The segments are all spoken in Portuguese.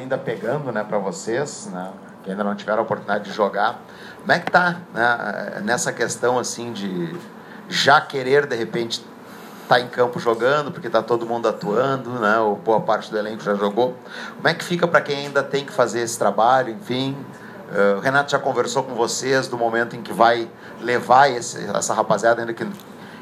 Ainda pegando, né, para vocês, né, que ainda não tiveram a oportunidade de jogar, como é que tá né, nessa questão assim de já querer de repente estar tá em campo jogando, porque está todo mundo atuando, né, ou boa parte do elenco já jogou. Como é que fica para quem ainda tem que fazer esse trabalho, enfim? Uh, o Renato já conversou com vocês do momento em que vai levar esse, essa rapaziada ainda que,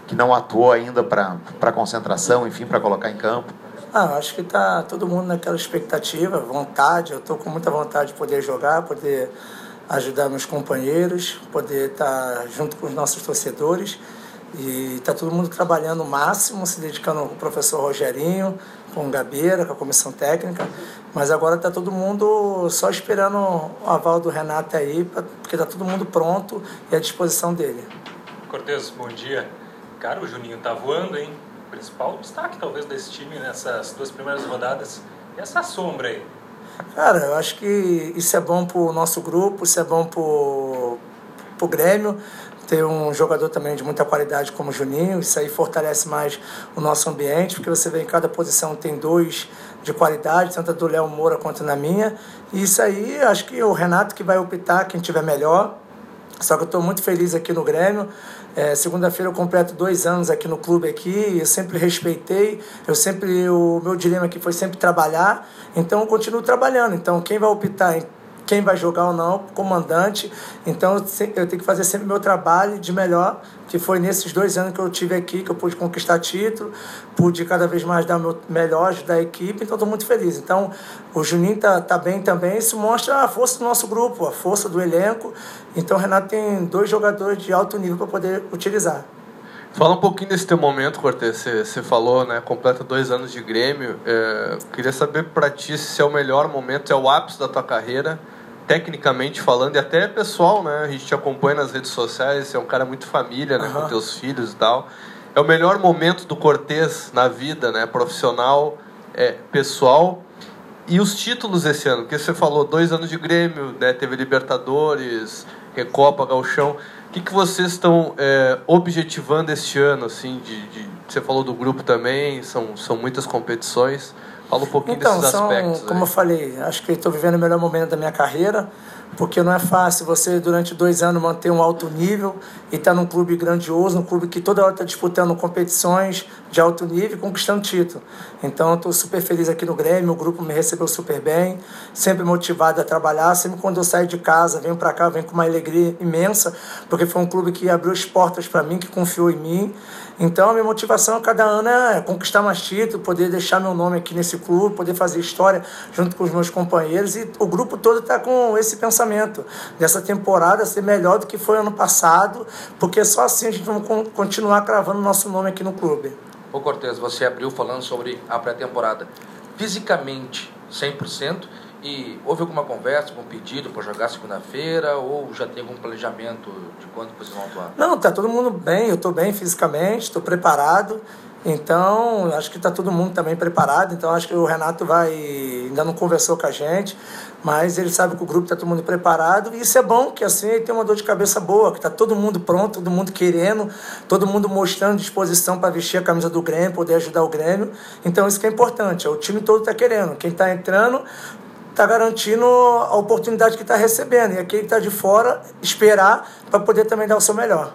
que não atuou ainda para concentração, enfim, para colocar em campo. Ah, acho que está todo mundo naquela expectativa, vontade. Eu estou com muita vontade de poder jogar, poder ajudar meus companheiros, poder estar tá junto com os nossos torcedores. E está todo mundo trabalhando o máximo, se dedicando ao professor Rogerinho, com o Gabeira, com a comissão técnica. Mas agora está todo mundo só esperando o aval do Renato aí, porque está todo mundo pronto e à disposição dele. Cortez, bom dia. Cara, o Juninho tá voando, hein? O principal destaque, talvez, desse time nessas duas primeiras rodadas. E essa sombra aí? Cara, eu acho que isso é bom pro nosso grupo, isso é bom pro, pro Grêmio ter um jogador também de muita qualidade como o Juninho, isso aí fortalece mais o nosso ambiente, porque você vê em cada posição tem dois de qualidade, tanto do Léo Moura quanto na minha. E isso aí, acho que o Renato que vai optar, quem tiver melhor. Só que eu estou muito feliz aqui no Grêmio. É, Segunda-feira eu completo dois anos aqui no clube aqui. Eu sempre respeitei. Eu sempre o meu dilema aqui foi sempre trabalhar. Então eu continuo trabalhando. Então quem vai optar em quem vai jogar ou não, comandante. Então eu tenho que fazer sempre meu trabalho de melhor, que foi nesses dois anos que eu tive aqui, que eu pude conquistar título, pude cada vez mais dar o meu melhor, ajudar a equipe, então estou muito feliz. Então o Juninho tá, tá bem também, isso mostra a força do nosso grupo, a força do elenco. Então o Renato tem dois jogadores de alto nível para poder utilizar. Fala um pouquinho desse teu momento, Cortez. Você, você falou, né? Completa dois anos de Grêmio. É, queria saber para ti se é o melhor momento, é o ápice da tua carreira tecnicamente falando e até pessoal, né? A gente te acompanha nas redes sociais, você é um cara muito família, né? Uhum. Com teus filhos e tal. É o melhor momento do Cortez na vida, né? Profissional, é, pessoal. E os títulos esse ano, porque você falou dois anos de Grêmio, né? Teve Libertadores, Recopa, Galchão. O que, que vocês estão é, objetivando este ano, assim, de, de, você falou do grupo também, são, são muitas competições. Fala um pouquinho então, desses são, aspectos. Como aí. eu falei, acho que estou vivendo o melhor momento da minha carreira, porque não é fácil você, durante dois anos, manter um alto nível e estar tá num clube grandioso, um clube que toda hora está disputando competições de alto nível e conquistando título. Então, estou super feliz aqui no Grêmio, o grupo me recebeu super bem, sempre motivado a trabalhar. Sempre quando eu saio de casa, venho para cá, venho com uma alegria imensa, porque foi um clube que abriu as portas para mim, que confiou em mim. Então, a minha motivação a cada ano é conquistar mais títulos, poder deixar meu nome aqui nesse clube, poder fazer história junto com os meus companheiros. E o grupo todo está com esse pensamento, dessa temporada ser melhor do que foi ano passado, porque só assim a gente vai continuar cravando nosso nome aqui no clube. Ô Cortez, você abriu falando sobre a pré-temporada. Fisicamente, 100%? E houve alguma conversa, algum pedido para jogar segunda-feira ou já tem algum planejamento de quando vocês vão atuar? Não, tá todo mundo bem, eu estou bem fisicamente, estou preparado. Então, acho que está todo mundo também preparado. Então, acho que o Renato vai. Ainda não conversou com a gente, mas ele sabe que o grupo está todo mundo preparado. E isso é bom, que assim ele tem uma dor de cabeça boa, que está todo mundo pronto, todo mundo querendo, todo mundo mostrando disposição para vestir a camisa do Grêmio, poder ajudar o Grêmio. Então, isso que é importante. O time todo está querendo. Quem está entrando está garantindo a oportunidade que está recebendo. E aquele que está de fora, esperar para poder também dar o seu melhor.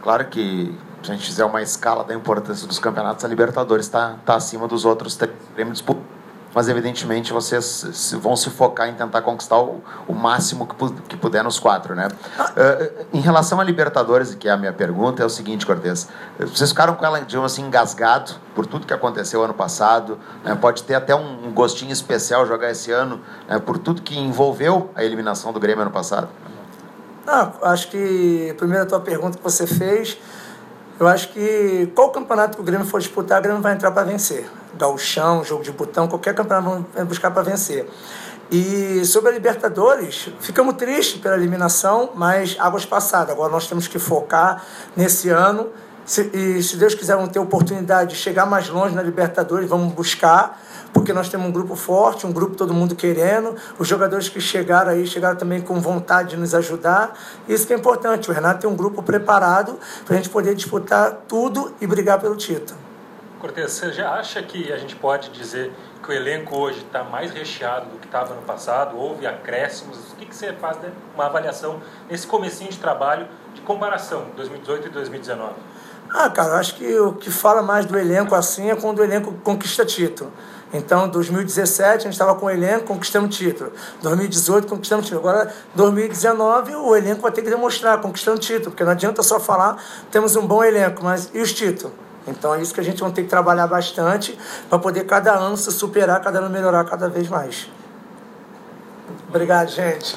Claro que se a gente fizer uma escala da importância dos campeonatos, a Libertadores está tá acima dos outros prêmios mas evidentemente vocês vão se focar em tentar conquistar o, o máximo que, que puder nos quatro, né? Uh, em relação a Libertadores, que é a minha pergunta, é o seguinte, Cortez, vocês ficaram com ela, digamos assim, engasgado por tudo que aconteceu ano passado, né? pode ter até um, um, gostinho especial jogar esse ano, né? por tudo que envolveu a eliminação do Grêmio ano passado? Não, acho que, primeiro a tua pergunta que você fez, eu acho que qual campeonato que o Grêmio for disputar, o Grêmio vai entrar para vencer. Galchão, jogo de botão, qualquer campeonato vai buscar para vencer. E sobre a Libertadores, ficamos tristes pela eliminação, mas águas passadas. Agora nós temos que focar nesse ano. Se, e se Deus quiser, vamos ter oportunidade de chegar mais longe na Libertadores, vamos buscar porque nós temos um grupo forte, um grupo todo mundo querendo, os jogadores que chegaram aí chegaram também com vontade de nos ajudar. Isso que é importante. O Renato tem um grupo preparado para a gente poder disputar tudo e brigar pelo título. Cortez, você já acha que a gente pode dizer que o elenco hoje está mais recheado do que estava no passado? Houve acréscimos? O que, que você faz né? uma avaliação nesse comecinho de trabalho de comparação 2018 e 2019? Ah, cara, acho que o que fala mais do elenco assim é quando o elenco conquista título. Então, 2017 a gente estava com o elenco, conquistamos título. 2018 conquistamos título. Agora, 2019 o elenco vai ter que demonstrar, conquistando título, porque não adianta só falar, temos um bom elenco, mas e os títulos? Então é isso que a gente vai ter que trabalhar bastante para poder cada ano se superar, cada ano melhorar cada vez mais. Obrigado, gente.